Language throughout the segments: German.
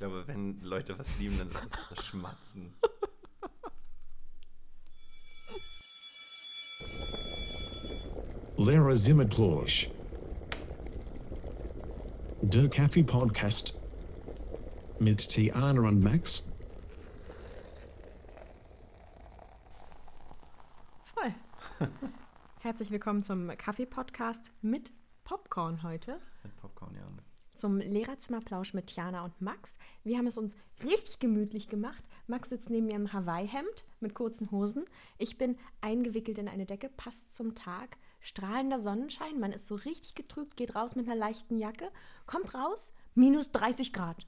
glaube, wenn Leute was lieben, dann ist es das Schmatzen. Lehrer Zimmerklosch. Der Kaffee Podcast. Mit Tiana und Max. Voll. Herzlich willkommen zum Kaffee-Podcast mit Popcorn heute. Ja. Zum Lehrerzimmerplausch mit Tiana und Max. Wir haben es uns richtig gemütlich gemacht. Max sitzt neben mir im Hawaii-Hemd mit kurzen Hosen. Ich bin eingewickelt in eine Decke, passt zum Tag. Strahlender Sonnenschein, man ist so richtig getrübt, geht raus mit einer leichten Jacke, kommt raus, minus 30 Grad.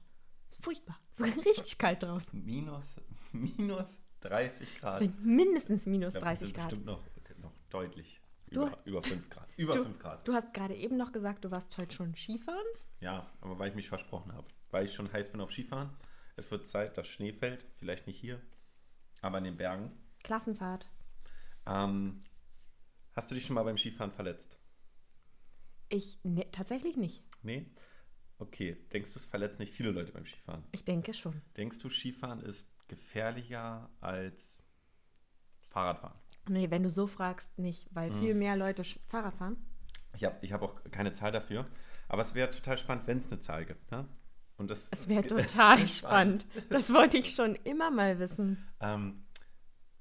Ist furchtbar. Ist richtig kalt draußen. Minus, minus 30 Grad. Sind mindestens minus Ich glaube, das 30 sind Grad. Bestimmt noch, noch deutlich Du- über, über 5 Grad. Über Du, 5 Grad. du hast gerade eben noch gesagt, du warst heute schon Skifahren. Ja, aber weil ich mich versprochen habe. Weil ich schon heiß bin auf Skifahren. Es wird Zeit, dass Schnee fällt. Vielleicht nicht hier, aber in den Bergen. Klassenfahrt. Ähm, hast du dich schon mal beim Skifahren verletzt? Ich ne, tatsächlich nicht. Nee? Okay. Denkst du, es verletzen nicht viele Leute beim Skifahren? Ich denke schon. Denkst du, Skifahren ist gefährlicher als Fahrradfahren? Nee, wenn du so fragst, nicht, weil Mhm. viel mehr Leute Fahrrad fahren. Ich habe ich hab auch keine Zahl dafür. Aber es wäre total spannend, wenn es eine Zahl gibt. Ne? Und das, Es wäre total spannend. Das wollte ich schon immer mal wissen. Ähm,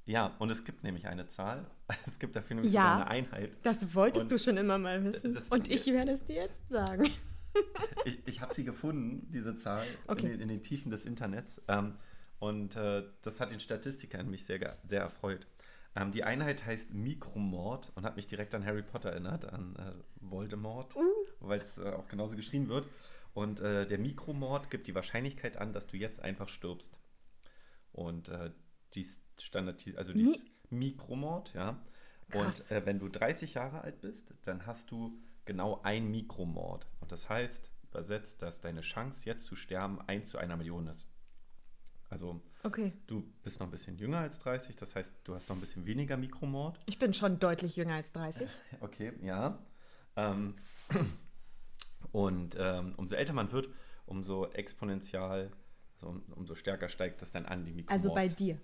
ja, und es gibt nämlich eine Zahl. Es gibt dafür nämlich Ja. eine Einheit. Das wolltest Und du schon immer mal wissen. das- Und ich werde es dir jetzt sagen. Ich, ich habe sie gefunden, diese Zahl, Okay. in, den, in den Tiefen des Internets. Ähm, und äh, das hat den Statistiker in mich sehr, sehr erfreut. Ähm, die Einheit heißt Mikromord und hat mich direkt an Harry Potter erinnert, an äh, Voldemort, weil es äh, auch genauso geschrieben wird. Und äh, der Mikromord gibt die Wahrscheinlichkeit an, dass du jetzt einfach stirbst. Und äh, dies standardisiert, also dies Mikromord, ja. Krass. Und äh, wenn du 30 Jahre alt bist, dann hast du genau ein Mikromord. Und das heißt, übersetzt, dass deine Chance, jetzt zu sterben, 1 zu einer Million ist. Also Okay. du bist noch ein bisschen jünger als 30, das heißt, du hast noch ein bisschen weniger Mikromord. Ich bin schon deutlich jünger als 30. Okay, ja. Ähm, und ähm, umso älter man wird, umso exponentiell, also um, umso stärker steigt das dann an, die Mikromord. Also bei dir.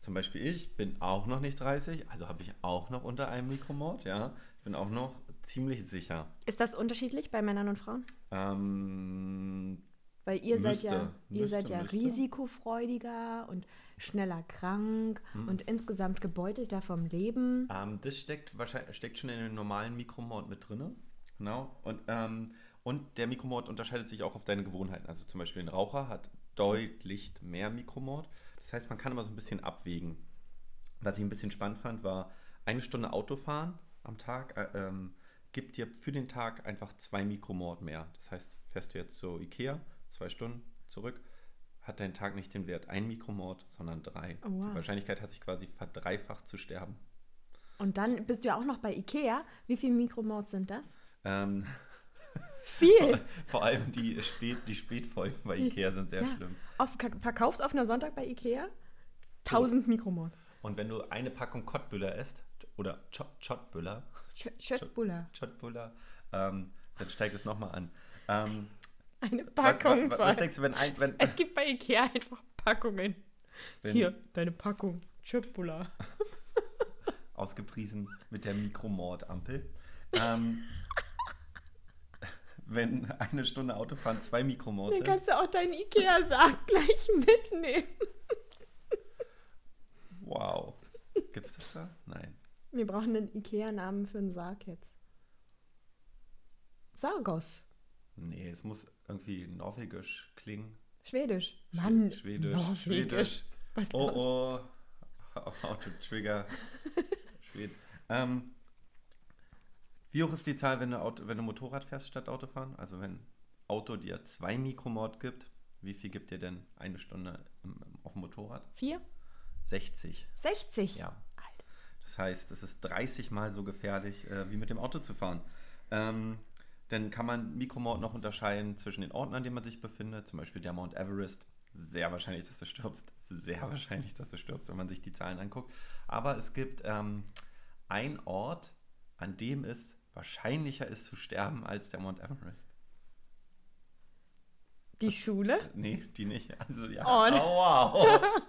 Zum Beispiel ich bin auch noch nicht 30, also habe ich auch noch unter einem Mikromord, ja. Ich bin auch noch ziemlich sicher. Ist das unterschiedlich bei Männern und Frauen? Ähm, Weil ihr seid ja, Müsste, ihr müsste, seid ja müsste. risikofreudiger und schneller krank Hm. und insgesamt gebeutelter vom Leben. ähm, das steckt wahrscheinlich steckt schon in den normalen Mikromord mit drin. Genau. Und, ähm, und der Mikromord unterscheidet sich auch auf deine Gewohnheiten. Also zum Beispiel ein Raucher hat deutlich mehr Mikromord. Das heißt, man kann immer so ein bisschen abwägen. Was ich ein bisschen spannend fand, war eine Stunde Autofahren am Tag äh, ähm, gibt dir für den Tag einfach zwei Mikromord mehr. Das heißt, fährst du jetzt zur Ikea, zwei Stunden zurück, hat dein Tag nicht den Wert ein Mikromord, sondern drei. Oh, wow. Die Wahrscheinlichkeit hat sich quasi verdreifacht zu sterben. Und dann bist du ja auch noch bei Ikea. Wie viele Mikromords sind das? Ähm, Viel. vor allem die, Spät, die Spätfolgen bei Ikea sind sehr ja. schlimm. Auf Ka- Verkaufsoffener Sonntag bei Ikea? 1000 Mikromord. Und wenn du eine Packung Kottbüller isst, oder Chot- Chotbüller, Schöttbuller. Chotbüller, ähm, dann steigt es nochmal an. Ähm, Eine Packung wa- wa- was voll. denkst du, wenn ein, wenn, Es gibt bei Ikea einfach Packungen. Hier, deine Packung. Schöttbuller. ausgepriesen mit der Mikromord-Ampel, ähm, wenn eine Stunde Autofahren zwei Mikromord Dann sind, kannst du auch deinen Ikea-Sarg gleich mitnehmen. wow. Gibt es das da? Nein. Wir brauchen einen Ikea-Namen für einen Sarg jetzt. Sargos. Nee, es muss irgendwie norwegisch klingen. Schwedisch. Mann, Schwedisch, Norwegisch. Schwedisch. Was Oh oh. How to trigger. Schwed. Ähm, wie hoch ist die Zahl, wenn du, Auto, wenn du Motorrad fährst statt Autofahren? Also wenn Auto dir zwei Mikromord gibt, wie viel gibt dir denn eine Stunde im, auf dem Motorrad? Vier? 60. 60? Ja. Alter. Das heißt, es ist 30 Mal so gefährlich, äh, wie mit dem Auto zu fahren. Ähm, dann kann man Mikromord noch unterscheiden zwischen den Orten, an denen man sich befindet. Zum Beispiel der Mount Everest. Sehr wahrscheinlich, dass du stirbst. Sehr wahrscheinlich, dass du stirbst, wenn man sich die Zahlen anguckt. Aber es gibt ähm, einen Ort, an dem es wahrscheinlicher ist zu sterben als der Mount Everest. Die Schule? Nee, die nicht. Also ja. Oh, ne. wow.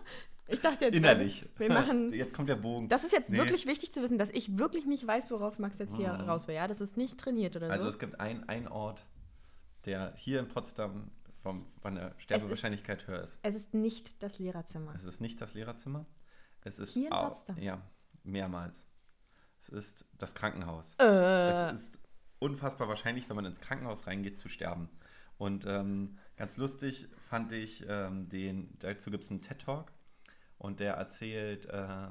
Ich dachte jetzt. Innerlich. Wir machen. Jetzt kommt der Bogen. Das ist jetzt Nee. wirklich wichtig zu wissen, dass ich wirklich nicht weiß, worauf Max jetzt hier raus will. Ja, das ist nicht trainiert oder Also so. es gibt einen, Ort, der hier in Potsdam vom, von der Sterbewahrscheinlichkeit höher ist. Es ist nicht das Lehrerzimmer. Es ist nicht das Lehrerzimmer. Es ist Hier in au- Potsdam? Ja, mehrmals. Es ist das Krankenhaus. Äh, Es ist unfassbar wahrscheinlich, wenn man ins Krankenhaus reingeht, zu sterben. Und ähm, ganz lustig fand ich ähm, den, dazu gibt es einen TED-Talk und der erzählt, äh,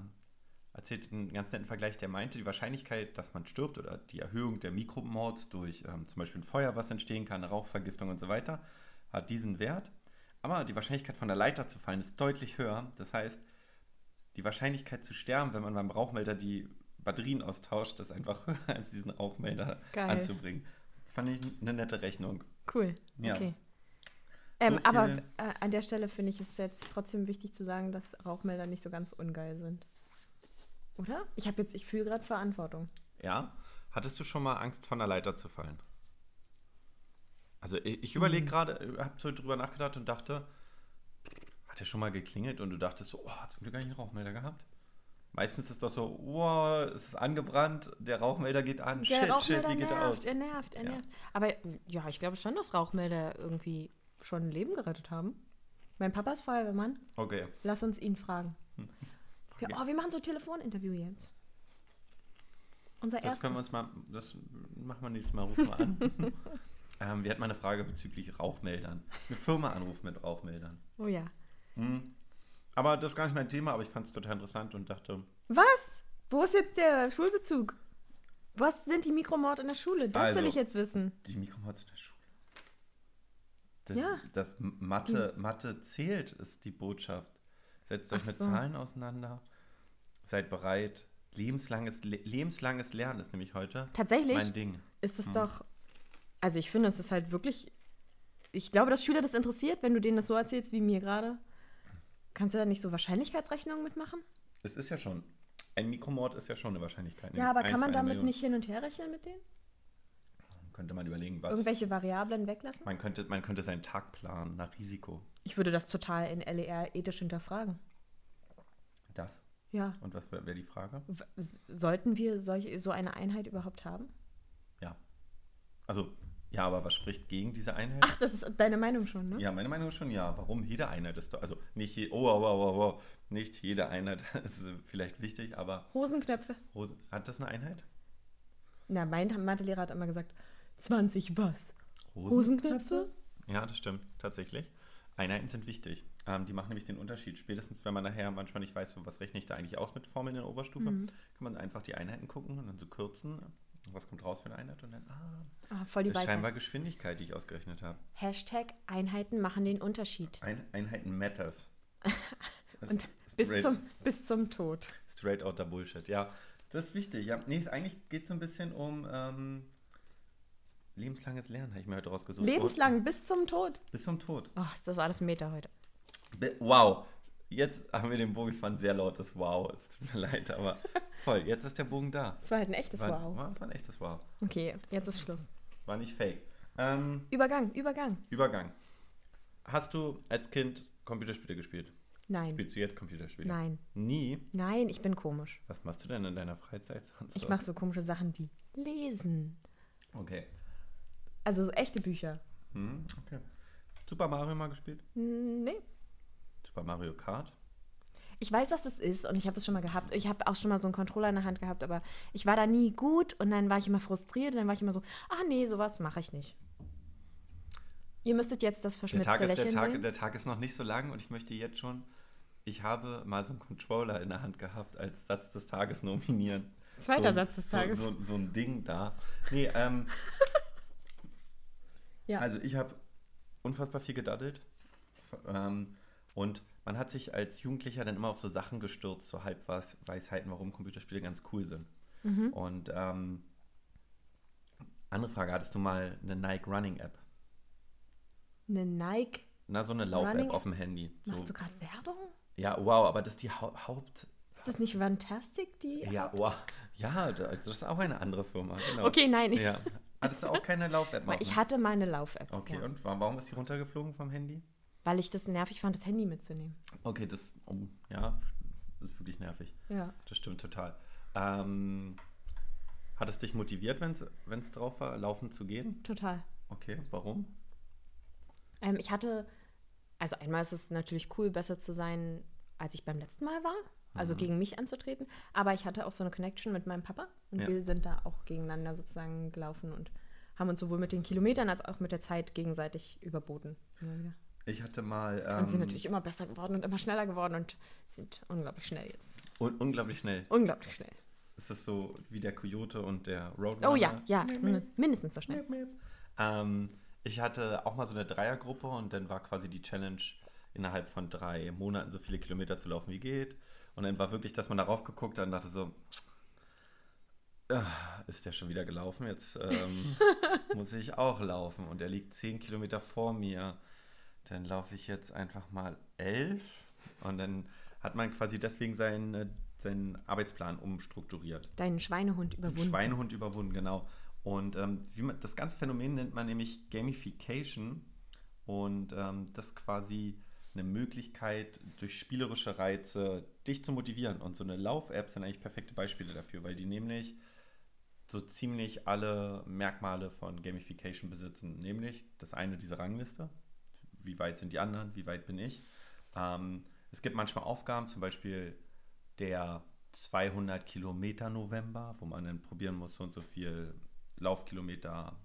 erzählt einen ganz netten Vergleich, der meinte, die Wahrscheinlichkeit, dass man stirbt oder die Erhöhung der Mikromords durch ähm, zum Beispiel ein Feuer, was entstehen kann, Rauchvergiftung und so weiter, hat diesen Wert. Aber die Wahrscheinlichkeit von der Leiter zu fallen ist deutlich höher. Das heißt, die Wahrscheinlichkeit zu sterben, wenn man beim Rauchmelder die Batterien austauscht, ist einfach höher als diesen Rauchmelder Geil. anzubringen. Fand ich eine nette Rechnung. cool. Ja. Okay. Ähm, So aber äh, an der Stelle finde ich es jetzt trotzdem wichtig zu sagen, dass Rauchmelder nicht so ganz ungeil sind. Oder? Ich habe jetzt, ich fühle gerade Verantwortung. Ja. Hattest du schon mal Angst, von der Leiter zu fallen? Also ich, ich überlege Mhm. gerade, habe so drüber nachgedacht und dachte, hat der schon mal geklingelt und du dachtest so, oh, zum Glück habe ich einen Rauchmelder gehabt. Meistens ist das so, oh, es ist angebrannt, der Rauchmelder geht an, Der shit, shit, Rauchmelder wie geht nervt, aus? er nervt, er Ja. nervt. Aber ja, ich glaube schon, dass Rauchmelder irgendwie schon ein Leben gerettet haben. Mein Papa ist Feuerwehrmann. Okay. Lass uns ihn fragen. Ja, Okay. oh, wir machen so ein Telefoninterview jetzt. Unser Das erstes. können wir uns mal, das machen wir nächstes Mal, rufen wir an. ähm, wir hatten mal eine Frage bezüglich Rauchmeldern. Eine Firma anrufen mit Rauchmeldern. oh ja. Hm. Aber das ist gar nicht mein Thema, aber ich fand es total interessant und dachte, Was? Wo ist jetzt der Schulbezug? Was sind die Mikromord in der Schule? Das will Also- ich jetzt wissen. die Mikromords in der Schule. Das, Ja. das Mathe, Mathe zählt, ist die Botschaft. Setzt euch Ach mit so. Zahlen auseinander. Seid bereit. Lebenslanges, Le lebenslanges Lernen ist nämlich heute Tatsächlich mein Ding. ist Hm. es doch. Also ich finde, es ist halt wirklich. Ich glaube, dass Schüler das interessiert, wenn du denen das so erzählst wie mir gerade. Kannst du da nicht so Wahrscheinlichkeitsrechnungen mitmachen? Es ist ja schon, ein Mikromord ist ja schon eine Wahrscheinlichkeit. Ja, aber kann man damit Million. nicht hin und her rechnen mit denen? Könnte man überlegen, was. Irgendwelche Variablen weglassen? Man könnte, man könnte seinen Tag planen nach Risiko. Ich würde das total in LER ethisch hinterfragen. Das. Ja. Und was wäre wär die Frage? Sollten wir solch, so eine Einheit überhaupt haben? Ja. Also, ja, aber was spricht gegen diese Einheit? Ach, das ist deine Meinung schon, ne? Ja, meine Meinung schon ja. Warum? Jede Einheit ist doch, also nicht, je, oh, oh, oh, oh, oh, nicht jede Einheit ist vielleicht wichtig, aber Hosenknöpfe. Hose, hat das eine Einheit? Na, mein Mathelehrer hat immer gesagt, 20 was? Hosenknöpfe? Ja, das stimmt, tatsächlich. Einheiten sind wichtig. Ähm, die machen nämlich den Unterschied. Spätestens, wenn man nachher manchmal nicht weiß, so, was rechne ich da eigentlich aus mit Formeln in der Oberstufe, Mhm. kann man einfach die Einheiten gucken und dann so kürzen. Was kommt raus für eine Einheit? Und dann, ah, Ah, voll die das ist scheinbar Geschwindigkeit, die ich ausgerechnet habe. Hashtag Einheiten machen den Unterschied. Ein, Einheiten matters. Und bis straight- zum, bis zum Tod. Straight outer Bullshit, ja. Das ist wichtig, ja. Nee, es eigentlich geht es so ein bisschen um ähm, lebenslanges Lernen, habe ich mir heute rausgesucht. Lebenslang, bis zum Tod. Bis zum Tod. Oh, ist das alles Meter heute. Be- Wow. Jetzt haben wir den Bogen, es war ein sehr lautes Wow. Es tut mir leid, aber voll. Jetzt ist der Bogen da. Das war halt ein echtes War, Wow. war, war ein echtes Wow. Okay, jetzt ist Schluss. War nicht fake. Ähm, Übergang, Übergang. Übergang. Hast du als Kind Computerspiele gespielt? Nein. Spielst du jetzt Computerspiele? Nein. Nie? Nein, ich bin komisch. Was machst du denn in deiner Freizeit sonst Ich mache so komische Sachen wie lesen. Okay. Also so echte Bücher. Hm, okay. Super Mario mal gespielt? Hm, Nee. Super Mario Kart? Ich weiß, was das ist und ich habe das schon mal gehabt. Ich habe auch schon mal so einen Controller in der Hand gehabt, aber ich war da nie gut und dann war ich immer frustriert und dann war ich immer so, ah nee, sowas mache ich nicht. Ihr müsstet jetzt das Der verschmitzte Tag, ist, der, Lächeln Tag, sehen. der Tag ist noch nicht so lang und ich möchte jetzt schon, ich habe mal so einen Controller in der Hand gehabt als Satz des Tages nominieren. Zweiter so, Satz des Tages. So, so, so ein Ding da. Nee, ähm, Ja. also ich habe unfassbar viel gedaddelt. Ähm, und man hat sich als Jugendlicher dann immer auf so Sachen gestürzt, so Halbweisheiten, warum Computerspiele ganz cool sind. Mhm. Und ähm, andere Frage, hattest du mal eine Nike Running App? Eine Nike. Na, so eine Lauf-App App? auf dem Handy. So. Machst du gerade Werbung? Ja, wow, aber das ist die Hau Haupt. Ist das nicht Fantastic, die? Ja, wow. Ja, das ist auch eine andere Firma. Genau. Okay, nein. Ich, Ja. Hattest du auch keine Lauf-App ich hatte meine Lauf-App. Okay, ja. und wa- warum ist die runtergeflogen vom Handy? Weil ich das nervig fand, das Handy mitzunehmen. Okay, das, oh, ja, das ist wirklich nervig. Ja. Das stimmt total. Ähm, hat es dich motiviert, wenn es drauf war, laufen zu gehen? Total. Okay, warum? Ähm, ich hatte, also einmal ist es natürlich cool, besser zu sein, als ich beim letzten Mal war. Also Mhm. gegen mich anzutreten. Aber ich hatte auch so eine Connection mit meinem Papa. Und Ja. wir sind da auch gegeneinander sozusagen gelaufen und haben uns sowohl mit den Kilometern als auch mit der Zeit gegenseitig überboten. Ich hatte mal. Und sind Ähm, natürlich immer besser geworden und immer schneller geworden und sind unglaublich schnell jetzt. un unglaublich schnell. Unglaublich schnell. Ist das so wie der Coyote und der Roadrunner? Oh ja, ja, m- mindestens so schnell. Ähm, ich hatte auch mal so eine Dreiergruppe und dann war quasi die Challenge, innerhalb von drei Monaten so viele Kilometer zu laufen wie geht. Und dann war wirklich, dass man darauf geguckt hat und dachte so, "Ah, ist der schon wieder gelaufen? Jetzt ähm, muss ich auch laufen. Und er liegt zehn Kilometer vor mir. Dann laufe ich jetzt einfach mal elf. Und dann hat man quasi deswegen seinen, äh, seinen Arbeitsplan umstrukturiert. Deinen Schweinehund Den überwunden. Schweinehund überwunden, genau. Und ähm, man, das ganze Phänomen nennt man nämlich Gamification. Und ähm, das quasi eine Möglichkeit, durch spielerische Reize dich zu motivieren. Und so eine Lauf-App sind eigentlich perfekte Beispiele dafür, weil die nämlich so ziemlich alle Merkmale von Gamification besitzen. Nämlich das eine, diese Rangliste. Wie weit sind die anderen? Wie weit bin ich? Ähm, es gibt manchmal Aufgaben, zum Beispiel der 200 Kilometer November, wo man dann probieren muss, so und so viel Laufkilometer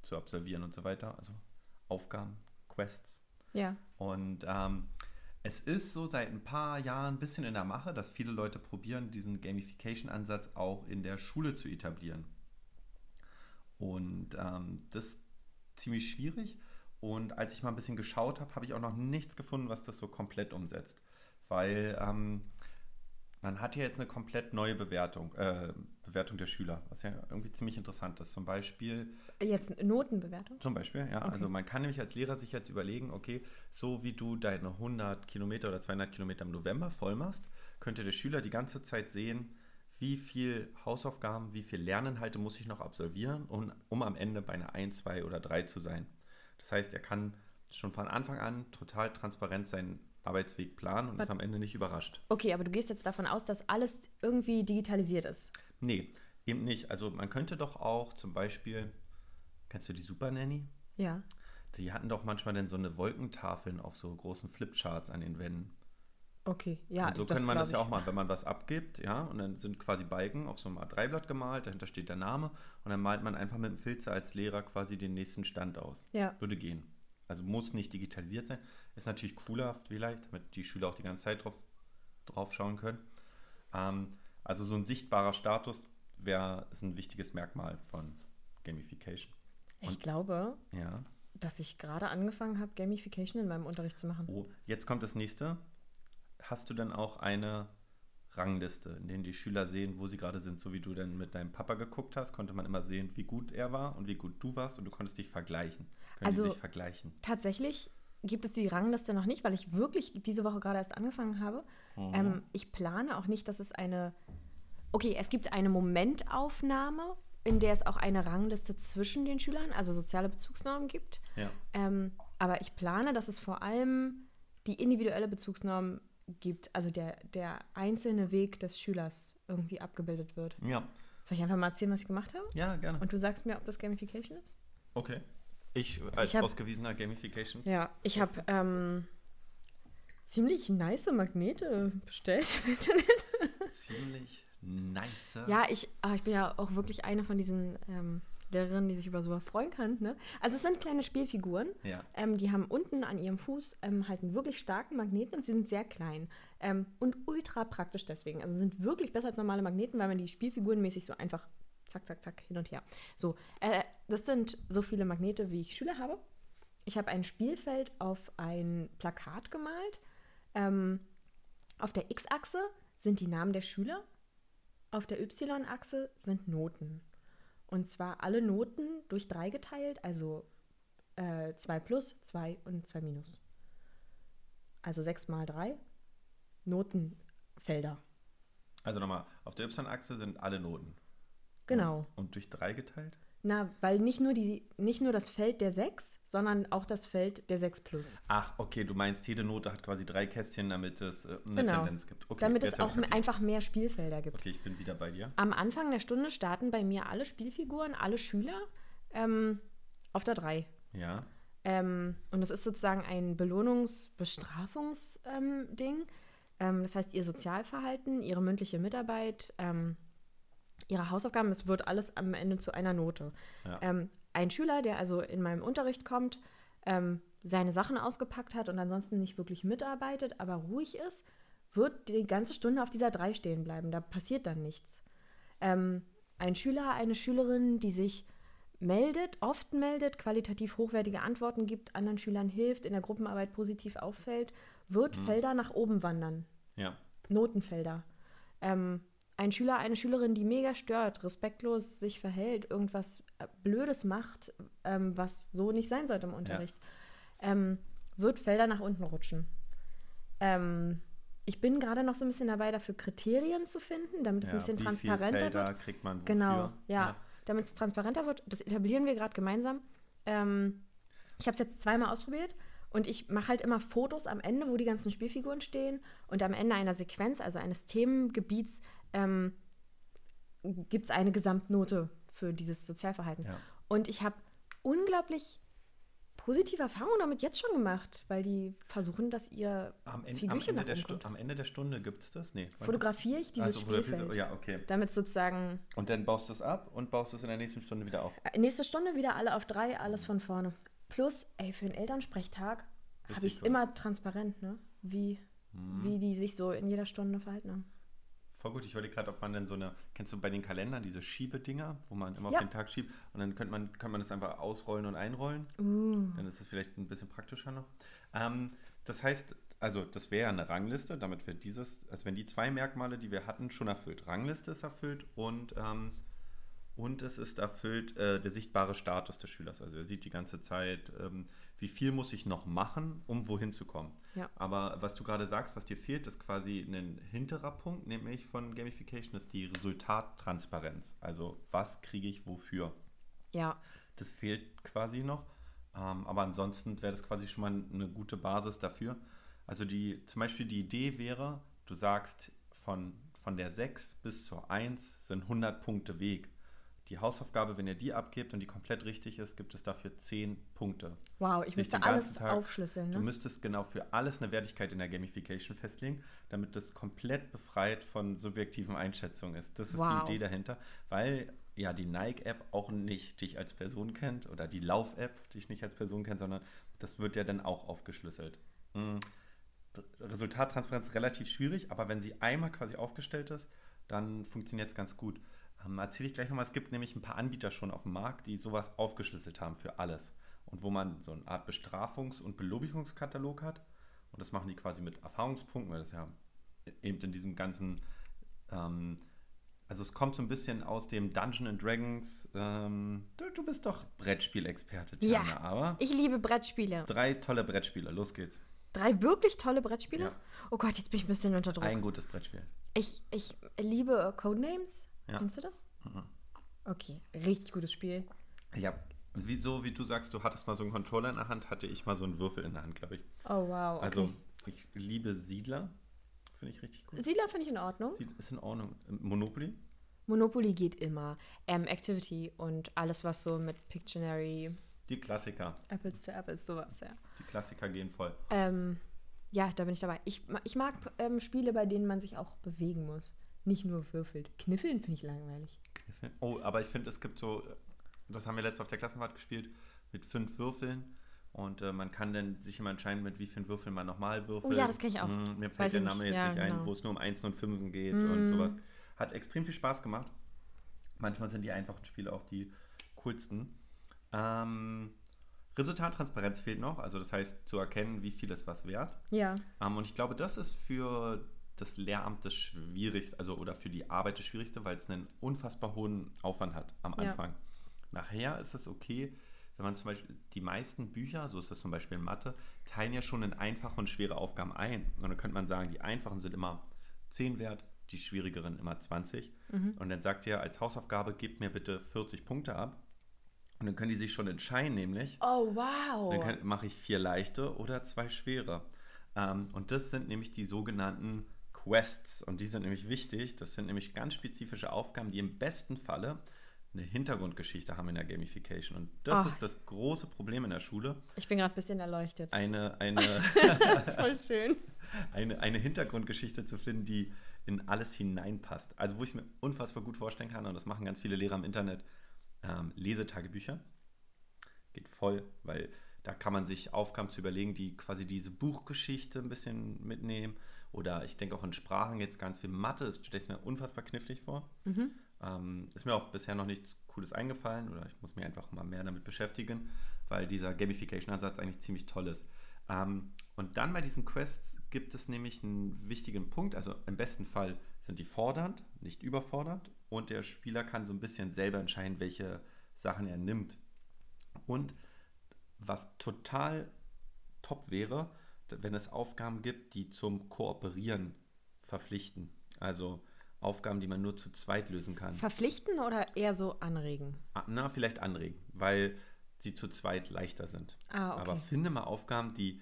zu absolvieren und so weiter. Also Aufgaben, Quests. Ja. Und ähm, es ist so seit ein paar Jahren ein bisschen in der Mache, dass viele Leute probieren, diesen Gamification-Ansatz auch in der Schule zu etablieren. Und ähm, das ist ziemlich schwierig. Und als ich mal ein bisschen geschaut habe, habe ich auch noch nichts gefunden, was das so komplett umsetzt. Weil ähm, man hat ja jetzt eine komplett neue Bewertung, äh, Bewertung der Schüler, was ja irgendwie ziemlich interessant ist. Zum Beispiel Jetzt eine Notenbewertung? zum Beispiel, ja. Okay. Also man kann nämlich als Lehrer sich jetzt überlegen, okay, so wie du deine 100 Kilometer oder 200 Kilometer im November voll machst, könnte der Schüler die ganze Zeit sehen, wie viel Hausaufgaben, wie viel Lerninhalte muss ich noch absolvieren, um, um am Ende bei einer 1, 2 oder 3 zu sein. Das heißt, er kann schon von Anfang an total transparent seinen Arbeitsweg planen und Aber- ist am Ende nicht überrascht. Okay, aber du gehst jetzt davon aus, dass alles irgendwie digitalisiert ist. Nee, eben nicht. Also man könnte doch auch zum Beispiel, kennst du die Super Nanny? Ja. Die hatten doch manchmal dann so eine Wolkentafeln auf so großen Flipcharts an den Wänden. Okay, ja. und so kann man das ja auch mal, wenn man was abgibt, ja, und dann sind quasi Balken auf so einem A3-Blatt gemalt, dahinter steht der Name und dann malt man einfach mit dem Filzer als Lehrer quasi den nächsten Stand aus. Ja. Würde gehen. Also muss nicht digitalisiert sein. Ist natürlich cooler vielleicht, damit die Schüler auch die ganze Zeit drauf, drauf schauen können. Ähm, also so ein sichtbarer Status wäre ist ein wichtiges Merkmal von Gamification. Ich glaube, Ja. dass ich gerade angefangen habe, Gamification in meinem Unterricht zu machen. Oh, jetzt kommt das nächste. Hast du dann auch eine Rangliste, in der die Schüler sehen, wo sie gerade sind, so wie du dann mit deinem Papa geguckt hast, konnte man immer sehen, wie gut er war und wie gut du warst und du konntest dich vergleichen. Können Also- sich vergleichen? Tatsächlich gibt es die Rangliste noch nicht, weil ich wirklich diese Woche gerade erst angefangen habe. Mhm. Ähm, ich plane auch nicht, dass es eine. Okay, es gibt eine Momentaufnahme, in der es auch eine Rangliste zwischen den Schülern, also soziale Bezugsnormen gibt. Ja. Ähm, aber ich plane, dass es vor allem die individuelle Bezugsnorm gibt, also der, der einzelne Weg des Schülers irgendwie abgebildet wird. Ja. Soll ich einfach mal erzählen, was ich gemacht habe? Ja, gerne. Und du sagst mir, ob das Gamification ist? okay. Ich als Ich hab- ausgewiesener Gamification. Ja, ich habe ähm, ziemlich nice Magnete bestellt im Internet. Ziemlich nice. Ja, ich, ah, ich bin ja auch wirklich eine von diesen ähm, Lehrerinnen, die sich über sowas freuen kann. Ne? Also es sind kleine Spielfiguren. Ja. Ähm, die haben unten an ihrem Fuß ähm, halt einen wirklich starken Magneten und sie sind sehr klein. Ähm, und ultra praktisch deswegen. Also sind wirklich besser als normale Magneten, weil man die Spielfiguren mäßig so einfach zack, zack, zack hin und her. So, äh, das sind so viele Magnete, wie ich Schüler habe. Ich habe ein Spielfeld auf ein Plakat gemalt. Ähm, auf der X-Achse sind die Namen der Schüler. Auf der Y-Achse sind Noten. Und zwar alle Noten durch drei geteilt, also 2 plus, 2 und 2 minus. Also 6 mal 3 Notenfelder. Also nochmal, auf der Y-Achse sind alle Noten. Genau. Und durch drei geteilt? Na, weil nicht nur, die, nicht nur das Feld der 6, sondern auch das Feld der 6 plus. Ach, okay, du meinst, jede Note hat quasi drei Kästchen, damit es äh, eine Genau. Tendenz gibt. Okay, Damit es auch einfach mehr Spielfelder gibt. Okay, ich bin wieder bei dir. Am Anfang der Stunde starten bei mir alle Spielfiguren, alle Schüler auf der 3. Ja. Ähm, und das ist sozusagen ein Belohnungs-Bestrafungs-Ding. Ähm, das heißt, ihr Sozialverhalten, ihre mündliche Mitarbeit, ähm, ihre Hausaufgaben, es wird alles am Ende zu einer Note. Ja. Ähm, ein Schüler, der also in meinem Unterricht kommt, ähm, seine Sachen ausgepackt hat und ansonsten nicht wirklich mitarbeitet, aber ruhig ist, wird die ganze Stunde auf dieser 3 stehen bleiben. Da passiert dann nichts. Ähm, ein Schüler, eine Schülerin, die sich meldet, oft meldet, qualitativ hochwertige Antworten gibt, anderen Schülern hilft, in der Gruppenarbeit positiv auffällt, wird Felder nach oben wandern. Ja. Notenfelder. Ähm, ein Schüler, eine Schülerin, die mega stört, respektlos sich verhält, irgendwas äh, Blödes macht, ähm, was so nicht sein sollte im Unterricht, ähm, wird Felder nach unten rutschen. Ähm, ich bin gerade noch so ein bisschen dabei, dafür Kriterien zu finden, damit es ja. ein bisschen transparenter Felder wird. kriegt man wofür? Genau, ja. Damit es transparenter wird. Das etablieren wir gerade gemeinsam. Ähm, ich habe es jetzt zweimal ausprobiert und ich mache halt immer Fotos am Ende, wo die ganzen Spielfiguren stehen. Und am Ende einer Sequenz, also eines Themengebiets, ähm, gibt es eine Gesamtnote für dieses Sozialverhalten. Ja. Und ich habe unglaublich positive Erfahrungen damit jetzt schon gemacht, weil die versuchen, dass ihr Am, Ende, am, Figürchen Ende der oben Stu- am Ende der Stunde gibt es das? Nee. Fotografiere ich dieses Also, Spielfeld. Ja, okay. Damit sozusagen Und dann baust du es ab und baust es in der nächsten Stunde wieder auf. Äh, Nächste Stunde wieder alle auf drei, alles von vorne. Plus, ey, für einen Elternsprechtag habe ich es immer transparent, ne? Wie, wie die sich so in jeder Stunde verhalten haben. Voll gut. Ich wollte gerade, ob man denn so eine, kennst du bei den Kalendern diese Schiebedinger, wo man immer Ja. auf den Tag schiebt und dann könnte man, könnte man das einfach ausrollen und einrollen. Uh. Dann ist es vielleicht ein bisschen praktischer noch. Ähm, das heißt, also das wäre ja eine Rangliste, damit wir dieses, also wenn die zwei Merkmale, die wir hatten, schon erfüllt. Rangliste ist erfüllt und, ähm, und es ist erfüllt äh, der sichtbare Status des Schülers. Also er sieht die ganze Zeit, ähm, wie viel muss ich noch machen, um wohin zu kommen. Ja. Aber was du gerade sagst, was dir fehlt, ist quasi ein hinterer Punkt, nämlich von Gamification, ist die Resultattransparenz. Also was kriege ich wofür? Ja, Das fehlt quasi noch. Ähm, aber ansonsten wäre das quasi schon mal eine gute Basis dafür. Also die, zum Beispiel die Idee wäre, du sagst, von, von der 6 bis zur 1 sind 100 Punkte Weg. Die Hausaufgabe, wenn ihr die abgebt und die komplett richtig ist, gibt es dafür 10 Punkte. wow, ich müsste alles Tag- aufschlüsseln, Du ne? müsstest genau für alles eine Wertigkeit in der Gamification festlegen, damit das komplett befreit von subjektiven Einschätzungen ist. Das ist Wow. die Idee dahinter, weil ja die Nike-App auch nicht dich als Person kennt oder die Lauf-App dich nicht als Person kennt, sondern das wird ja dann auch aufgeschlüsselt. D- Resultattransparenz ist relativ schwierig, aber wenn sie einmal quasi aufgestellt ist, dann funktioniert es ganz gut. Ähm, Erzähle ich gleich nochmal, es gibt nämlich ein paar Anbieter schon auf dem Markt, die sowas aufgeschlüsselt haben für alles. Und wo man so eine Art Bestrafungs- und Belobigungskatalog hat. Und das machen die quasi mit Erfahrungspunkten, weil das ja eben in diesem ganzen, ähm, also es kommt so ein bisschen aus dem Dungeon and Dragons, ähm, du, du bist doch Brettspielexperte, Ja. Tiana, aber Ich liebe Brettspiele. drei tolle Brettspiele, los geht's. Drei wirklich tolle Brettspiele? Ja. Oh Gott, jetzt bin ich ein bisschen unter Druck. Ein gutes Brettspiel. Ich, ich liebe Codenames. Ja. Kennst du das? Mhm. Okay, richtig gutes Spiel. Ja, wie, so wie du sagst, du hattest mal so einen Controller in der Hand, hatte ich mal so einen Würfel in der Hand, glaube ich. Oh wow, okay. Also, ich liebe Siedler. Finde ich richtig gut. Siedler finde ich in Ordnung. Sied- Ist in Ordnung. Monopoly? Monopoly geht immer. Ähm, Activity und alles, was so mit Pictionary, Die Klassiker. Apples to Apples, sowas, ja. Die Klassiker gehen voll. Ähm, ja, da bin ich dabei. Ich, ich mag ähm, Spiele, bei denen man sich auch bewegen muss. Nicht nur würfelt. Kniffeln finde ich langweilig. Oh, aber ich finde, es gibt so, das haben wir letztes auf der Klassenfahrt gespielt, mit fünf Würfeln. Und äh, man kann dann sich immer entscheiden, mit wie vielen Würfeln man nochmal würfelt. Oh ja, das kenn ich auch. Mm, mir Weiß fällt der Name nicht. jetzt Ja, nicht ein, genau. Mm. wo es nur um Einsen und Fünfen geht und sowas. Hat extrem viel Spaß gemacht. Manchmal sind die einfachen Spiele auch die coolsten. Ähm, Resultattransparenz fehlt noch, also das heißt zu erkennen, wie viel ist was wert. Ja. Ähm, und ich glaube, das ist für das Lehramt das Schwierigste, also oder für die Arbeit das Schwierigste, weil es einen unfassbar hohen Aufwand hat am Ja. Anfang. Nachher ist es okay, wenn man zum Beispiel die meisten Bücher, so ist das zum Beispiel in Mathe, teilen ja schon in einfache und schwere Aufgaben ein. Und dann könnte man sagen, die einfachen sind immer 10 wert, die schwierigeren immer 20. Und dann sagt ihr als Hausaufgabe, gebt mir bitte 40 Punkte ab. Und dann können die sich schon entscheiden, nämlich, Oh, wow. dann mache ich vier leichte oder zwei schwere. Ähm, und das sind nämlich die sogenannten Quests. Und die sind nämlich wichtig. Das sind nämlich ganz spezifische Aufgaben, die im besten Falle eine Hintergrundgeschichte haben in der Gamification. Und das Ach. ist das große Problem in der Schule. Ich bin gerade ein bisschen erleuchtet. Eine, eine, Das voll schön. eine, eine Hintergrundgeschichte zu finden, die in alles hineinpasst. Also wo ich es mir unfassbar gut vorstellen kann, und das machen ganz viele Lehrer im Internet, ähm, Lesetagebücher. Geht voll, weil da kann man sich Aufgaben zu überlegen, die quasi diese Buchgeschichte ein bisschen mitnehmen. Oder ich denke auch in Sprachen jetzt ganz viel Mathe, das stelle ich mir unfassbar knifflig vor. Ähm, ist mir auch bisher noch nichts Cooles eingefallen oder ich muss mich einfach mal mehr damit beschäftigen, weil dieser Gamification-Ansatz eigentlich ziemlich toll ist. Ähm, und dann bei diesen Quests gibt es nämlich einen wichtigen Punkt. Also im besten Fall sind die fordernd, nicht überfordernd und der Spieler kann so ein bisschen selber entscheiden, welche Sachen er nimmt. Und was total top wäre, wenn es Aufgaben gibt, die zum Kooperieren verpflichten. Also Aufgaben, die man nur zu zweit lösen kann. Verpflichten oder eher so anregen? Ah, Na, vielleicht anregen, weil sie zu zweit leichter sind. Ah, okay. Aber finde mal Aufgaben, die,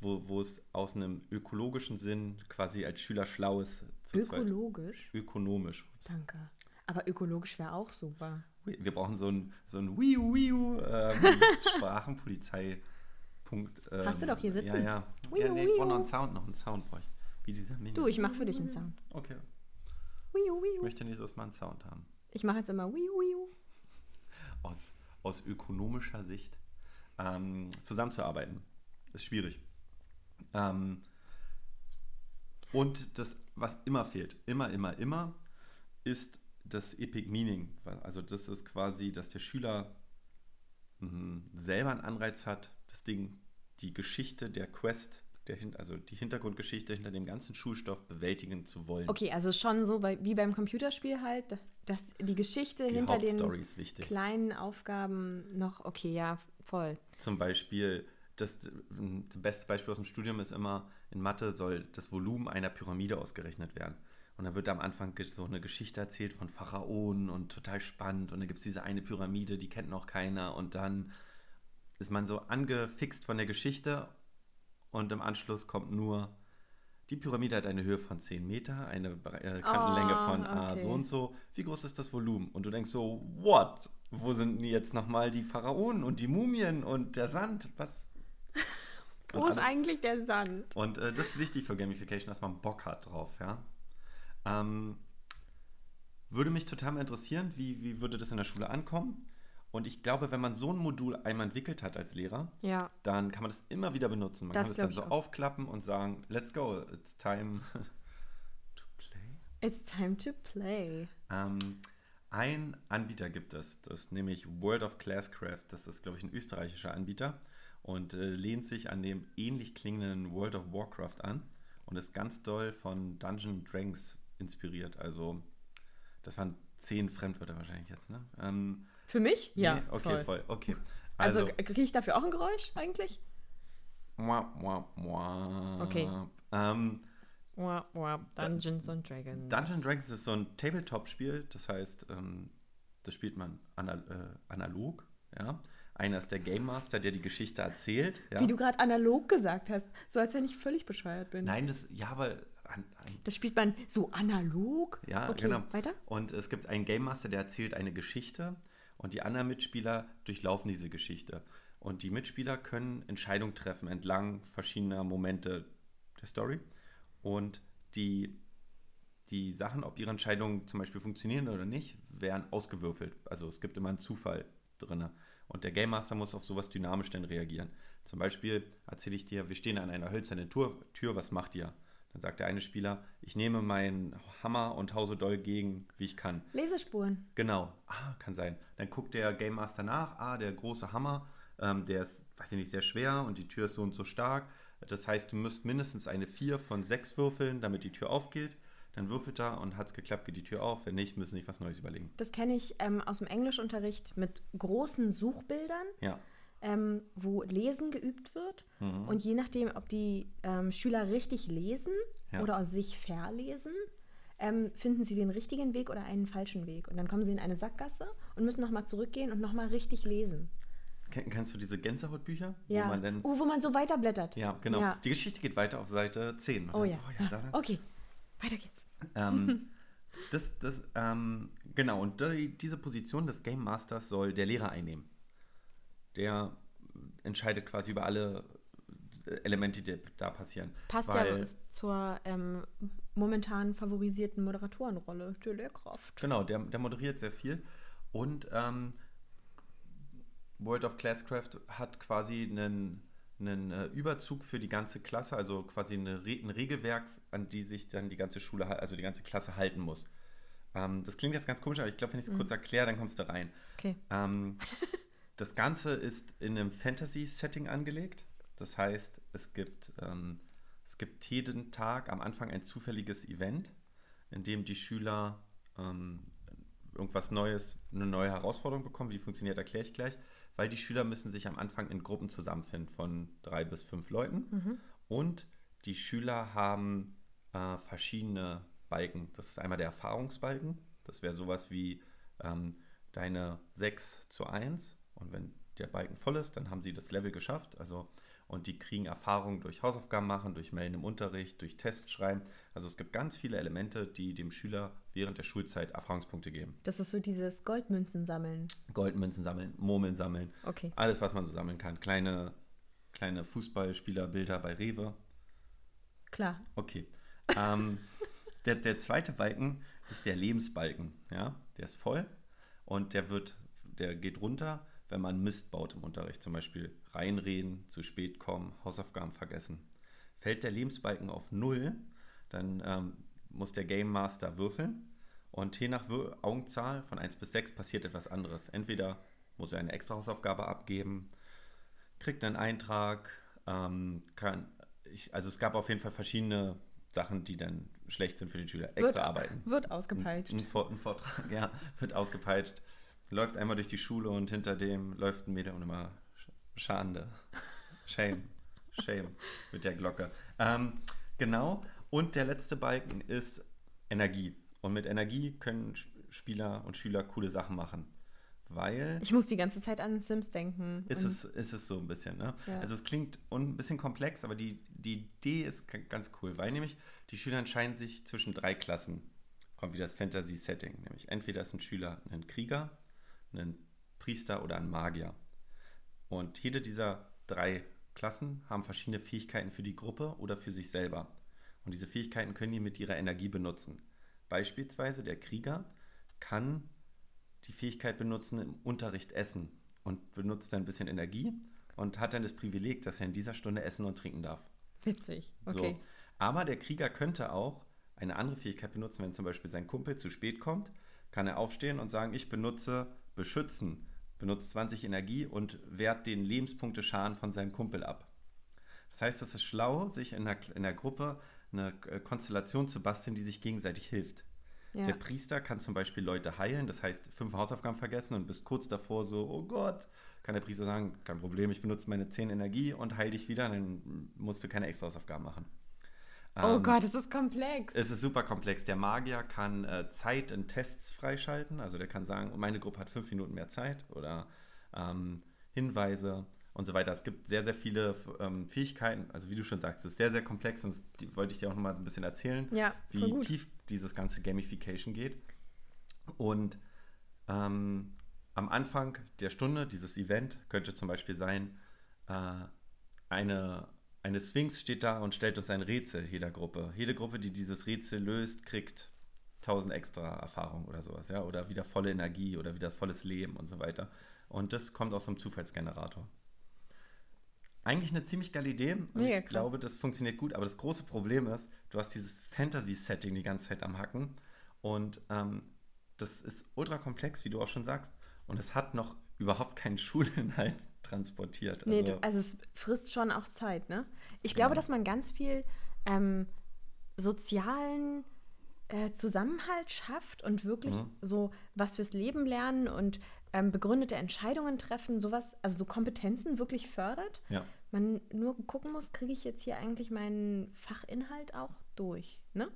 wo, wo es aus einem ökologischen Sinn quasi als Schüler schlau ist. Zu zweit. Ökologisch? Ökonomisch. Ups. Danke. Aber ökologisch wäre auch super. Wir brauchen so ein, so ein Wiu Wiu ähm, Sprachenpolizei. Punkt. Ähm, Hast du doch hier sitzen. Ja, ja. Wiu, ja nee, ich brauche noch einen. Sound, noch einen Sound brauche ich. Wie dieser Mini. Du, ich mache für dich einen Sound. Okay. Wiu, Ich wiu. möchte nächstes Mal einen Sound haben. Ich mache jetzt immer wiu, wiu. aus, aus ökonomischer Sicht ähm, zusammenzuarbeiten. Ist schwierig. Ähm, und das, was immer fehlt, immer, immer, immer, ist das Epic Meaning. Also das ist quasi, dass der Schüler mh, selber einen Anreiz hat, das Ding, die Geschichte der Quest, der, also die Hintergrundgeschichte hinter dem ganzen Schulstoff bewältigen zu wollen. Okay, also schon so bei, wie beim Computerspiel halt, dass die Geschichte Die hinter den kleinen Aufgaben noch, okay, ja, voll. Zum Beispiel, das, das beste Beispiel aus dem Studium ist immer, in Mathe soll das Volumen einer Pyramide ausgerechnet werden. Und dann wird da am Anfang so eine Geschichte erzählt von Pharaonen und total spannend. Und dann gibt es diese eine Pyramide, die kennt noch keiner. Und dann ist man so angefixt von der Geschichte und im Anschluss kommt nur, die Pyramide hat eine Höhe von 10 Meter, eine äh, Kantenlänge Oh, von okay. so und so. Wie groß ist das Volumen? Und du denkst so, what? Wo sind jetzt nochmal die Pharaonen und die Mumien und der Sand? Was? Wo Und ist alle- eigentlich der Sand? Und äh, das ist wichtig für Gamification, dass man Bock hat drauf, ja. Ähm, würde mich total mal interessieren, wie, wie würde das in der Schule ankommen? Und ich glaube, wenn man so ein Modul einmal entwickelt hat als Lehrer, Ja, dann kann man das immer wieder benutzen. Man Das kann es dann so aufklappen und sagen, let's go, it's time to play. it's time to play. Ähm, ein Anbieter gibt es, das ist nämlich World of Classcraft. Das ist, glaube ich, ein österreichischer Anbieter und äh, lehnt sich an dem ähnlich klingenden World of Warcraft an und ist ganz doll von Dungeon Dragons inspiriert. Also, das waren zehn Fremdwörter wahrscheinlich jetzt, ne? Ähm, Für mich? Ja, nee? okay, voll. voll. Okay. Also, Also, kriege ich dafür auch ein Geräusch eigentlich? mua, mua, mua. Okay. Ähm, Wow, wow. Dungeons and Dragons. Dungeon Dragons ist so ein Tabletop-Spiel, das heißt, ähm, das spielt man anal äh, analog. Ja? Einer ist der Game Master, der die Geschichte erzählt. Ja? Wie du gerade analog gesagt hast, so als wenn ich völlig bescheuert bin. Nein, das, ja, aber an, an, Das spielt man so analog? Ja, okay, genau. weiter? Und es gibt einen Game Master, der erzählt eine Geschichte und die anderen Mitspieler durchlaufen diese Geschichte. Und die Mitspieler können Entscheidungen treffen entlang verschiedener Momente der Story. Und die, die Sachen, ob ihre Entscheidungen zum Beispiel funktionieren oder nicht, werden ausgewürfelt. Also es gibt immer einen Zufall drin. Und der Game Master muss auf sowas dynamisch dann reagieren. Zum Beispiel erzähle ich dir, wir stehen an einer hölzernen Tür, Tür was macht ihr? Dann sagt der eine Spieler, ich nehme meinen Hammer und hau so doll gegen, wie ich kann. Lesespuren. Genau, ah, kann sein. Dann guckt der Game Master nach, ah, der große Hammer, ähm, der ist, weiß ich nicht, sehr schwer und die Tür ist so und so stark. Das heißt, du müsst mindestens eine 4 von 6 würfeln, damit die Tür aufgeht. Dann würfelt er und hat es geklappt, geht die Tür auf. Wenn nicht, müssen sich was Neues überlegen. Das kenne ich ähm, aus dem Englischunterricht mit großen Suchbildern, Ja, ähm, wo Lesen geübt wird. Mhm. Und je nachdem, ob die ähm, Schüler richtig lesen Ja. oder sich verlesen, ähm, finden sie den richtigen Weg oder einen falschen Weg. Und dann kommen sie in eine Sackgasse und müssen nochmal zurückgehen und nochmal richtig lesen. Ken- Kennst du diese Gänsehautbücher? Ja. Wo man dann, oh, wo man so weiterblättert. ja, genau. Ja. Die Geschichte geht weiter auf Seite 10. Oh ja. ja da, da. Okay, weiter geht's. Ähm, das, das, ähm, genau, und die, diese Position des Game Masters soll der Lehrer einnehmen. Der entscheidet quasi über alle Elemente, die da passieren. Passt Weil- ja zur ähm, momentan favorisierten Moderatorenrolle der Lehrkraft. Genau, der, der moderiert sehr viel. Und ähm, World of Classcraft hat quasi einen, einen äh, Überzug für die ganze Klasse, also quasi eine, ein Regelwerk, an die sich dann die ganze Schule, also die ganze Klasse halten muss. Ähm, das klingt jetzt ganz komisch, aber ich glaube, wenn ich es kurz erkläre, dann kommst du rein. Okay. Das Ganze ist in einem Fantasy-Setting angelegt. Das heißt, es gibt, ähm, es gibt jeden Tag am Anfang ein zufälliges Event, in dem die Schüler ähm, irgendwas Neues, eine neue Herausforderung bekommen. Wie funktioniert, erkläre ich gleich. Weil die Schüler müssen sich am Anfang in Gruppen zusammenfinden von drei bis fünf Leuten. Und die Schüler haben äh, verschiedene Balken. Das ist einmal der Erfahrungsbalken. Das wäre sowas wie ähm, deine 6 zu 1. Und wenn der Balken voll ist, dann haben sie das Level geschafft. Also, und die kriegen Erfahrung durch Hausaufgaben machen, durch Melden im Unterricht, durch Tests schreiben. Also es gibt ganz viele Elemente, die dem Schüler während der Schulzeit Erfahrungspunkte geben. Das ist so dieses Goldmünzen sammeln. Goldmünzen sammeln, Murmeln sammeln. Okay. Alles, was man so sammeln kann. Kleine, kleine Fußballspielerbilder bei Rewe. Klar. Okay. Ähm, der, der zweite Balken ist der Lebensbalken. Ja? Der ist voll und der wird, der geht runter, wenn man Mist baut im Unterricht. Zum Beispiel reinreden, zu spät kommen, Hausaufgaben vergessen. Fällt der Lebensbalken auf null, dann ähm, muss der Game Master würfeln und je nach Wür Augenzahl von 1 bis 6 passiert etwas anderes. Entweder muss er eine extra Hausaufgabe abgeben, kriegt einen Eintrag, ähm, kann, ich, also es gab auf jeden Fall verschiedene Sachen, die dann schlecht sind für den Schüler. Extra arbeiten. Wird ausgepeitscht. Ein, ein Vortrag, ja, wird ausgepeitscht. Läuft einmal durch die Schule und hinter dem läuft ein Mädel und immer Sch- Schande. Shame. Shame mit der Glocke. Ähm, genau. Und der letzte Balken ist Energie. Und mit Energie können Sp- Spieler und Schüler coole Sachen machen. Weil Ich muss die ganze Zeit an Sims denken. ist es, ist es so ein bisschen, ne? Ja. Also es klingt ein bisschen komplex, aber die, die Idee ist ganz cool, weil nämlich die Schüler entscheiden sich zwischen drei Klassen. Kommt wieder das Fantasy-Setting. Nämlich entweder ist ein Schüler ein Krieger, ein Priester oder ein Magier. Und jede dieser drei Klassen haben verschiedene Fähigkeiten für die Gruppe oder für sich selber. Und diese Fähigkeiten können die mit ihrer Energie benutzen. Beispielsweise der Krieger kann die Fähigkeit benutzen, im Unterricht essen und benutzt dann ein bisschen Energie und hat dann das Privileg, dass er in dieser Stunde essen und trinken darf. Witzig. Okay. So. Aber der Krieger könnte auch eine andere Fähigkeit benutzen, wenn zum Beispiel sein Kumpel zu spät kommt, kann er aufstehen und sagen, ich benutze beschützen, benutzt 20 Energie und wehrt den Lebenspunkte Schaden von seinem Kumpel ab. Das heißt, es ist schlau, sich in der, in der Gruppe eine äh, Konstellation zu basteln, die sich gegenseitig hilft. Ja. Der Priester kann zum Beispiel Leute heilen, das heißt, fünf Hausaufgaben vergessen und bist kurz davor so, oh Gott, kann der Priester sagen, kein Problem, ich benutze meine 10 Energie und heil dich wieder, dann musst du keine extra Hausaufgaben machen. Oh Ähm, Gott, es ist komplex. Es ist super komplex. Der Magier kann äh, Zeit in Tests freischalten, also der kann sagen, meine Gruppe hat fünf Minuten mehr Zeit oder ähm, Hinweise und so weiter. Es gibt sehr, sehr viele ähm, Fähigkeiten, also wie du schon sagst, es ist sehr, sehr komplex und das die wollte ich dir auch nochmal so ein bisschen erzählen Ja, wie gut. tief dieses ganze Gamification geht. Und ähm, am Anfang der Stunde, dieses Event, könnte zum Beispiel sein, äh, eine, eine Sphinx steht da und stellt uns ein Rätsel jeder Gruppe. Jede Gruppe, die dieses Rätsel löst, kriegt 1000 extra Erfahrungen oder sowas, ja, oder wieder volle Energie oder wieder volles Leben und so weiter. Und das kommt aus einem Zufallsgenerator. Eigentlich eine ziemlich geile Idee. Und Mega ich krass. glaube, das funktioniert gut. Aber das große Problem ist, du hast dieses Fantasy-Setting die ganze Zeit am Hacken. Und ähm, das ist ultra komplex, wie du auch schon sagst. Und es hat noch überhaupt keinen Schulinhalt transportiert. Nee, also, du, also es frisst schon auch Zeit, ne? Ich glaube, Genau. dass man ganz viel ähm, sozialen äh, Zusammenhalt schafft und wirklich Mhm. so was fürs Leben lernen und ähm, begründete Entscheidungen treffen, sowas, also so Kompetenzen wirklich fördert. ja. Man nur gucken muss, kriege ich jetzt hier eigentlich meinen Fachinhalt auch durch, ne?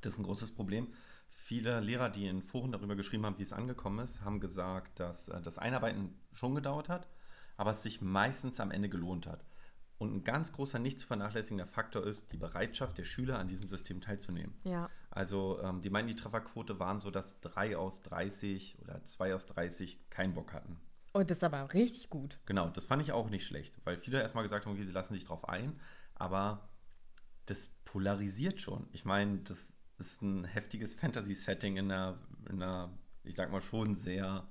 Das ist ein großes Problem. Viele Lehrer, die in Foren darüber geschrieben haben, wie es angekommen ist, haben gesagt, dass äh, das Einarbeiten schon gedauert hat, aber es sich meistens am Ende gelohnt hat. Und ein ganz großer, nicht zu vernachlässigender Faktor ist die Bereitschaft der Schüler, an diesem System teilzunehmen. Ja. Also ähm, die meinen, die Trefferquote waren so, dass 3 aus 30 oder 2 aus 30 keinen Bock hatten. Und das ist aber richtig gut. Genau, das fand ich auch nicht schlecht, weil viele erstmal gesagt haben, okay, sie lassen sich drauf ein, aber das polarisiert schon. Ich meine, das ist ein heftiges Fantasy-Setting in einer, in einer, ich sag mal schon sehr,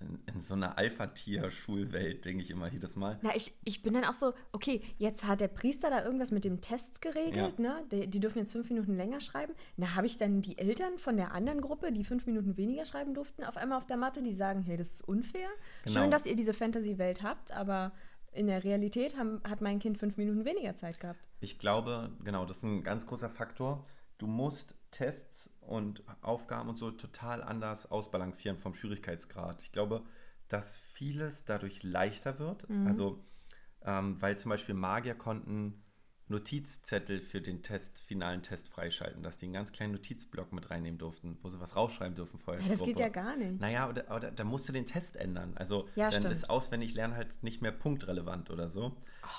in, in so einer Alpha-Tier-Schulwelt, denke ich immer jedes Mal. Na, ich, ich bin dann auch so, okay, jetzt hat der Priester da irgendwas mit dem Test geregelt, ne? Die, die dürfen jetzt fünf Minuten länger schreiben. Na, habe ich dann die Eltern von der anderen Gruppe, die fünf Minuten weniger schreiben durften, auf einmal auf der Matte, die sagen, hey, das ist unfair. Genau. Schön, dass ihr diese Fantasy-Welt habt, aber in der Realität haben, hat mein Kind fünf Minuten weniger Zeit gehabt. Ich glaube, genau, das ist ein ganz großer Faktor. Du musst Tests und Aufgaben und so total anders ausbalancieren vom Schwierigkeitsgrad. Ich glaube, dass vieles dadurch leichter wird. Also, ähm, weil zum Beispiel Magier konnten Notizzettel für den Test, finalen Test freischalten, dass die einen ganz kleinen Notizblock mit reinnehmen durften, wo sie was rausschreiben dürfen vorher. Ja, das geht ja gar nicht. Naja, oder, oder da musst du den Test ändern. Also Ja, dann stimmt. ist auswendig lernen halt nicht mehr punktrelevant oder so.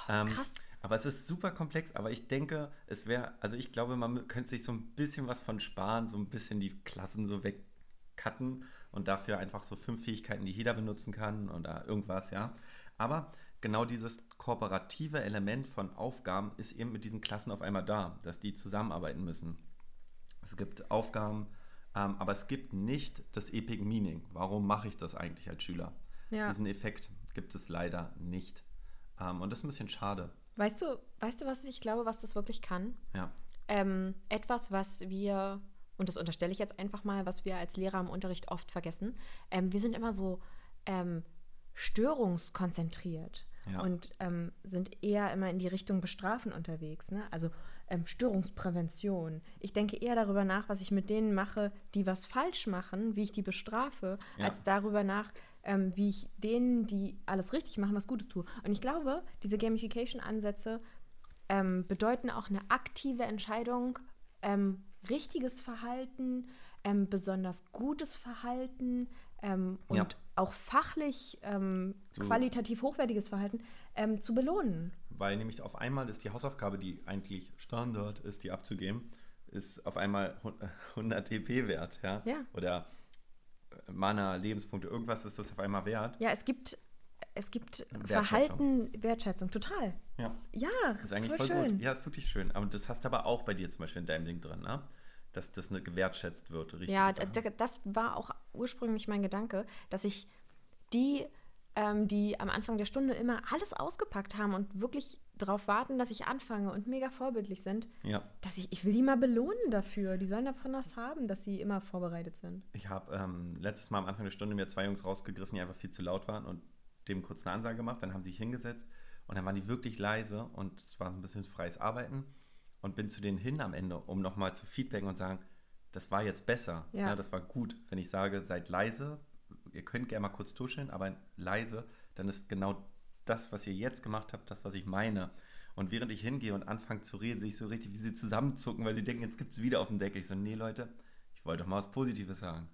Ähm, Oh, krass. Aber es ist super komplex, aber ich denke, es wäre, also ich glaube, man könnte sich so ein bisschen was von sparen, so ein bisschen die Klassen so wegcutten und dafür einfach so fünf Fähigkeiten, die jeder benutzen kann oder irgendwas, ja. Aber genau dieses kooperative Element von Aufgaben ist eben mit diesen Klassen auf einmal da, dass die zusammenarbeiten müssen. Es gibt Aufgaben, ähm, aber es gibt nicht das Epic Meaning. Warum mache ich das eigentlich als Schüler? Ja. Diesen Effekt gibt es leider nicht. Ähm, und das ist ein bisschen schade. Weißt du, weißt du, was ich glaube, was das wirklich kann? Ja. ähm, etwas, was wir, und das unterstelle ich jetzt einfach mal, was wir als Lehrer im Unterricht oft vergessen. Ähm, wir sind immer so ähm, störungskonzentriert Ja. und ähm, sind eher immer in die Richtung Bestrafen unterwegs. Ne? Also ähm, Störungsprävention. Ich denke eher darüber nach, was ich mit denen mache, die was falsch machen, wie ich die bestrafe, Ja. als darüber nach, ähm, wie ich denen, die alles richtig machen, was Gutes tue. Und ich glaube, diese Gamification-Ansätze ähm, bedeuten auch eine aktive Entscheidung, ähm, richtiges Verhalten, ähm, besonders gutes Verhalten ähm, und Ja. auch fachlich ähm, So. qualitativ hochwertiges Verhalten ähm, zu belohnen. Weil nämlich auf einmal ist die Hausaufgabe, die eigentlich Standard ist, die abzugeben, ist auf einmal hun- 100 EP wert, ja? Ja. Oder Mana, Lebenspunkte, irgendwas ist das auf einmal wert. Ja, es gibt, es gibt. Verhalten, Wertschätzung, total. Ja. Ja, Das ist eigentlich voll, voll, schön. gut. Ja, ist wirklich schön. Aber das hast du aber auch bei dir zum Beispiel in deinem Ding drin, ne? Dass das ne, gewertschätzt wird, richtig? Ja, d- das war auch ursprünglich mein Gedanke, dass ich die, ähm, die am Anfang der Stunde immer alles ausgepackt haben und wirklich darauf warten, dass ich anfange und mega vorbildlich sind, ja. dass ich, ich will die mal belohnen dafür. Die sollen davon was haben, dass sie immer vorbereitet sind. Ich habe ähm, letztes Mal am Anfang der Stunde mir zwei Jungs rausgegriffen, die einfach viel zu laut waren und dem kurz eine Ansage gemacht. Dann haben sie sich hingesetzt und dann waren die wirklich leise und es war ein bisschen freies Arbeiten und bin zu denen hin am Ende, um nochmal zu feedbacken und sagen, das war jetzt besser, Ja. ja. das war gut. Wenn ich sage, seid leise, ihr könnt gerne mal kurz tuscheln, aber leise, dann ist genau das, was ihr jetzt gemacht habt, das, was ich meine. Und während ich hingehe und anfange zu reden, sehe ich so richtig, wie sie zusammenzucken, weil sie denken, jetzt gibt es wieder auf den Deckel. Ich so, nee, Leute, ich wollte doch mal was Positives sagen.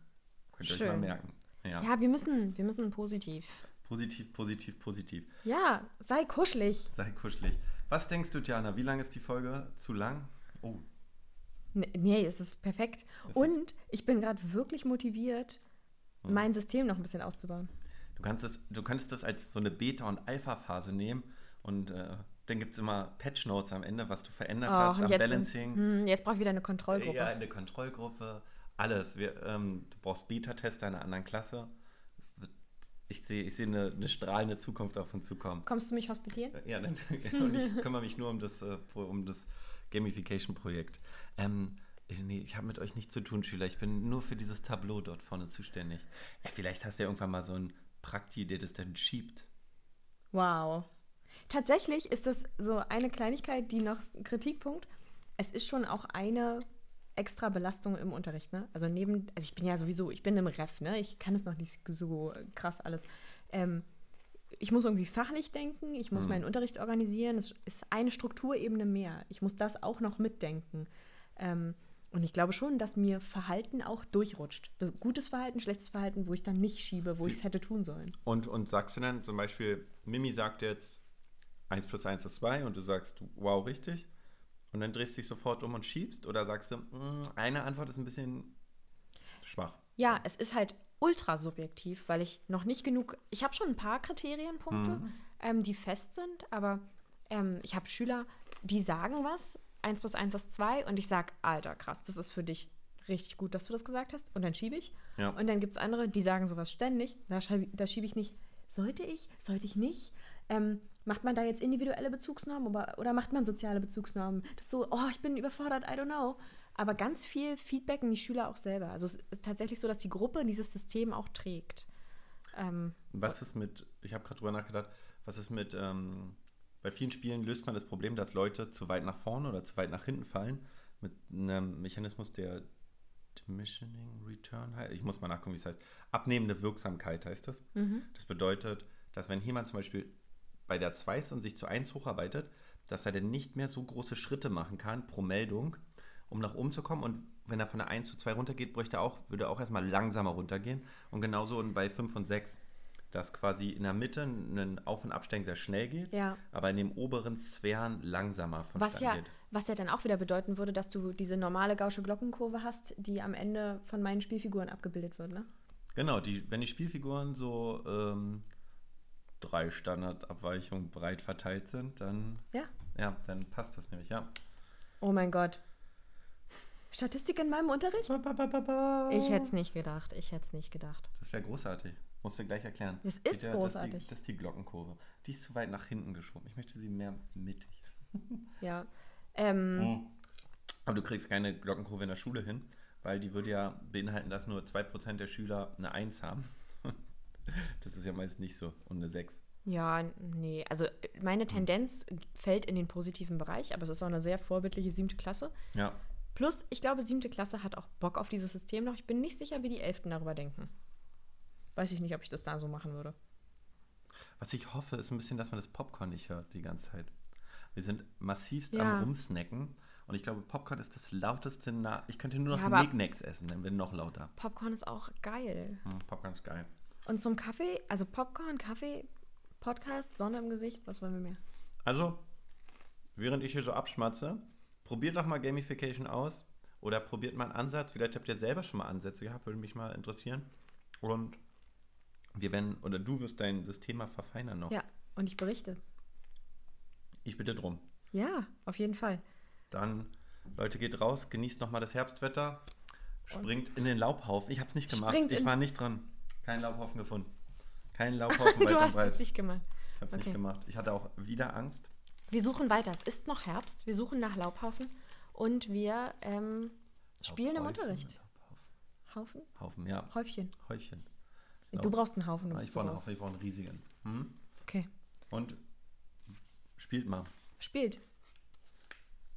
Könnt ihr euch mal Schön. merken. Ja. Ja, wir müssen, wir müssen positiv. Positiv, positiv, positiv. Ja, sei kuschelig. Sei kuschelig. Was denkst du, Diana? Wie lang ist die Folge? Zu lang? Oh, Nee, nee, es ist perfekt. Und ich bin gerade wirklich motiviert, mein System noch ein bisschen auszubauen. du, kannst das, du könntest das als so eine Beta- und Alpha-Phase nehmen und äh, dann gibt es immer Patch-Notes am Ende, was du verändert hast Oh, und am jetzt, Balancing. hm, jetzt brauche ich wieder eine Kontrollgruppe. Ja, eine Kontrollgruppe, alles. Wir, ähm, du brauchst Beta-Tester einer anderen Klasse. Wird- Ich sehe ich sehe eine, eine strahlende Zukunft auf uns zukommen. Kommst du mich hospitieren? Ja, dann, und ich kümmere mich nur um das, äh, um das Gamification-Projekt. Ähm, nee, ich habe mit euch nichts zu tun, Schüler. Ich bin nur für dieses Tableau dort vorne zuständig. Äh, vielleicht hast du ja irgendwann mal so ein Prakti, der das dann schiebt. Wow. Tatsächlich ist das so eine Kleinigkeit, die noch Kritikpunkt. Es ist schon auch eine extra Belastung im Unterricht, ne? Also neben, also ich bin ja sowieso, ich bin im Ref, ne? Ich kann es noch nicht so krass alles. Ähm, ich muss irgendwie fachlich denken, ich muss meinen Unterricht organisieren. Es ist eine Strukturebene mehr. Ich muss das auch noch mitdenken. Ähm, und ich glaube schon, dass mir Verhalten auch durchrutscht. Gutes Verhalten, schlechtes Verhalten, wo ich dann nicht schiebe, wo ich es hätte tun sollen. Und, und sagst du dann zum Beispiel, Mimi sagt jetzt 1 plus 1 ist 2 und du sagst, wow, richtig. Und dann drehst du dich sofort um und schiebst oder sagst du, "Mm, eine Antwort ist ein bisschen schwach. Ja, es ist halt ultra subjektiv, weil ich noch nicht genug. Ich habe schon ein paar Kriterienpunkte, ähm, die fest sind, aber ähm, ich habe Schüler, die sagen was, 1 plus 1 ist 2, und ich sage, Alter, krass, das ist für dich richtig gut, dass du das gesagt hast, und dann schiebe ich. Ja. Und dann gibt es andere, die sagen sowas ständig, da schiebe da schiebe ich nicht, sollte ich, sollte ich nicht? Ähm, macht man da jetzt individuelle Bezugsnormen oder, oder macht man soziale Bezugsnormen? Das ist so, oh, ich bin überfordert, I don't know. Aber ganz viel feedbacken die Schüler auch selber. Also es ist tatsächlich so, dass die Gruppe dieses System auch trägt. Ähm, Was ist mit, ich habe gerade drüber nachgedacht, was ist mit, ähm, bei vielen Spielen löst man das Problem, dass Leute zu weit nach vorne oder zu weit nach hinten fallen, mit einem Mechanismus, der Diminishing Return heißt. Ich muss mal nachgucken, wie es heißt. Abnehmende Wirksamkeit heißt das. Das bedeutet, dass wenn jemand zum Beispiel bei der 2 ist und sich zu 1 hocharbeitet, dass er dann nicht mehr so große Schritte machen kann pro Meldung, um nach oben zu kommen. Und wenn er von der 1 zu 2 runtergeht, bräuchte er auch, würde er auch erstmal langsamer runtergehen. Und genauso bei 5 und 6, dass quasi in der Mitte ein Auf- und Absteigen sehr schnell geht, Ja. aber in dem oberen Sphären langsamer was, vonstatten ja, geht. was ja dann auch wieder bedeuten würde, dass du diese normale gausche Glockenkurve hast, die am Ende von meinen Spielfiguren abgebildet wird, ne? Genau, die, wenn die Spielfiguren so ähm, drei Standardabweichungen breit verteilt sind, dann, Ja. ja, dann passt das nämlich, ja. Oh mein Gott. Statistik in meinem Unterricht? Ich hätte es nicht gedacht. Ich hätte es nicht gedacht. Das wäre großartig. Musst du gleich erklären. Es ist Geht ja- Das großartig. ist, die, das ist die Glockenkurve. Die ist zu weit nach hinten geschoben. Ich möchte sie mehr mittig. Ja. Ähm, Mhm. Aber du kriegst keine Glockenkurve in der Schule hin, weil die würde ja beinhalten, dass nur 2% der Schüler eine 1 haben. Das ist ja meist nicht so. Und eine 6. Ja, nee. Also meine Tendenz fällt in den positiven Bereich, aber es ist auch eine sehr vorbildliche siebte Klasse. Ja. Plus, ich glaube, siebte Klasse hat auch Bock auf dieses System noch. Ich bin nicht sicher, wie die Elften darüber denken. Weiß ich nicht, ob ich das da so machen würde. Was ich hoffe, ist ein bisschen, dass man das Popcorn nicht hört die ganze Zeit. Wir sind massivst Ja. am Rumsnacken. Und ich glaube, Popcorn ist das lauteste. Na ich könnte nur noch Ja, Knickknacks essen, dann wäre noch lauter. Popcorn ist auch geil. Hm, Popcorn ist geil. Und zum Kaffee, also Popcorn, Kaffee, Podcast, Sonne im Gesicht, was wollen wir mehr? Also, während ich hier so abschmatze, probiert doch mal Gamification aus. Oder probiert mal einen Ansatz. Vielleicht habt ihr selber schon mal Ansätze gehabt, würde mich mal interessieren. Und wir werden, oder du wirst dein System mal verfeinern noch. Ja, und ich berichte. Ich bitte drum. Ja, auf jeden Fall. Dann, Leute, geht raus, genießt nochmal das Herbstwetter, springt in den Laubhaufen. Ich hab's nicht gemacht. Ich war nicht dran. Keinen Laubhaufen gefunden. Keinen Laubhaufen weit du und hast es nicht gemacht. Ich hab's Okay. nicht gemacht. Ich hatte auch wieder Angst. Wir suchen weiter. Es ist noch Herbst. Wir suchen nach Laubhaufen und wir ähm, spielen im Unterricht. Haufen? Haufen, ja. Häufchen. Häufchen. Du brauchst einen Haufen, du bist Ich brauche einen. Haufen, ich brauche einen riesigen. Hm? Okay. Und spielt mal. Spielt.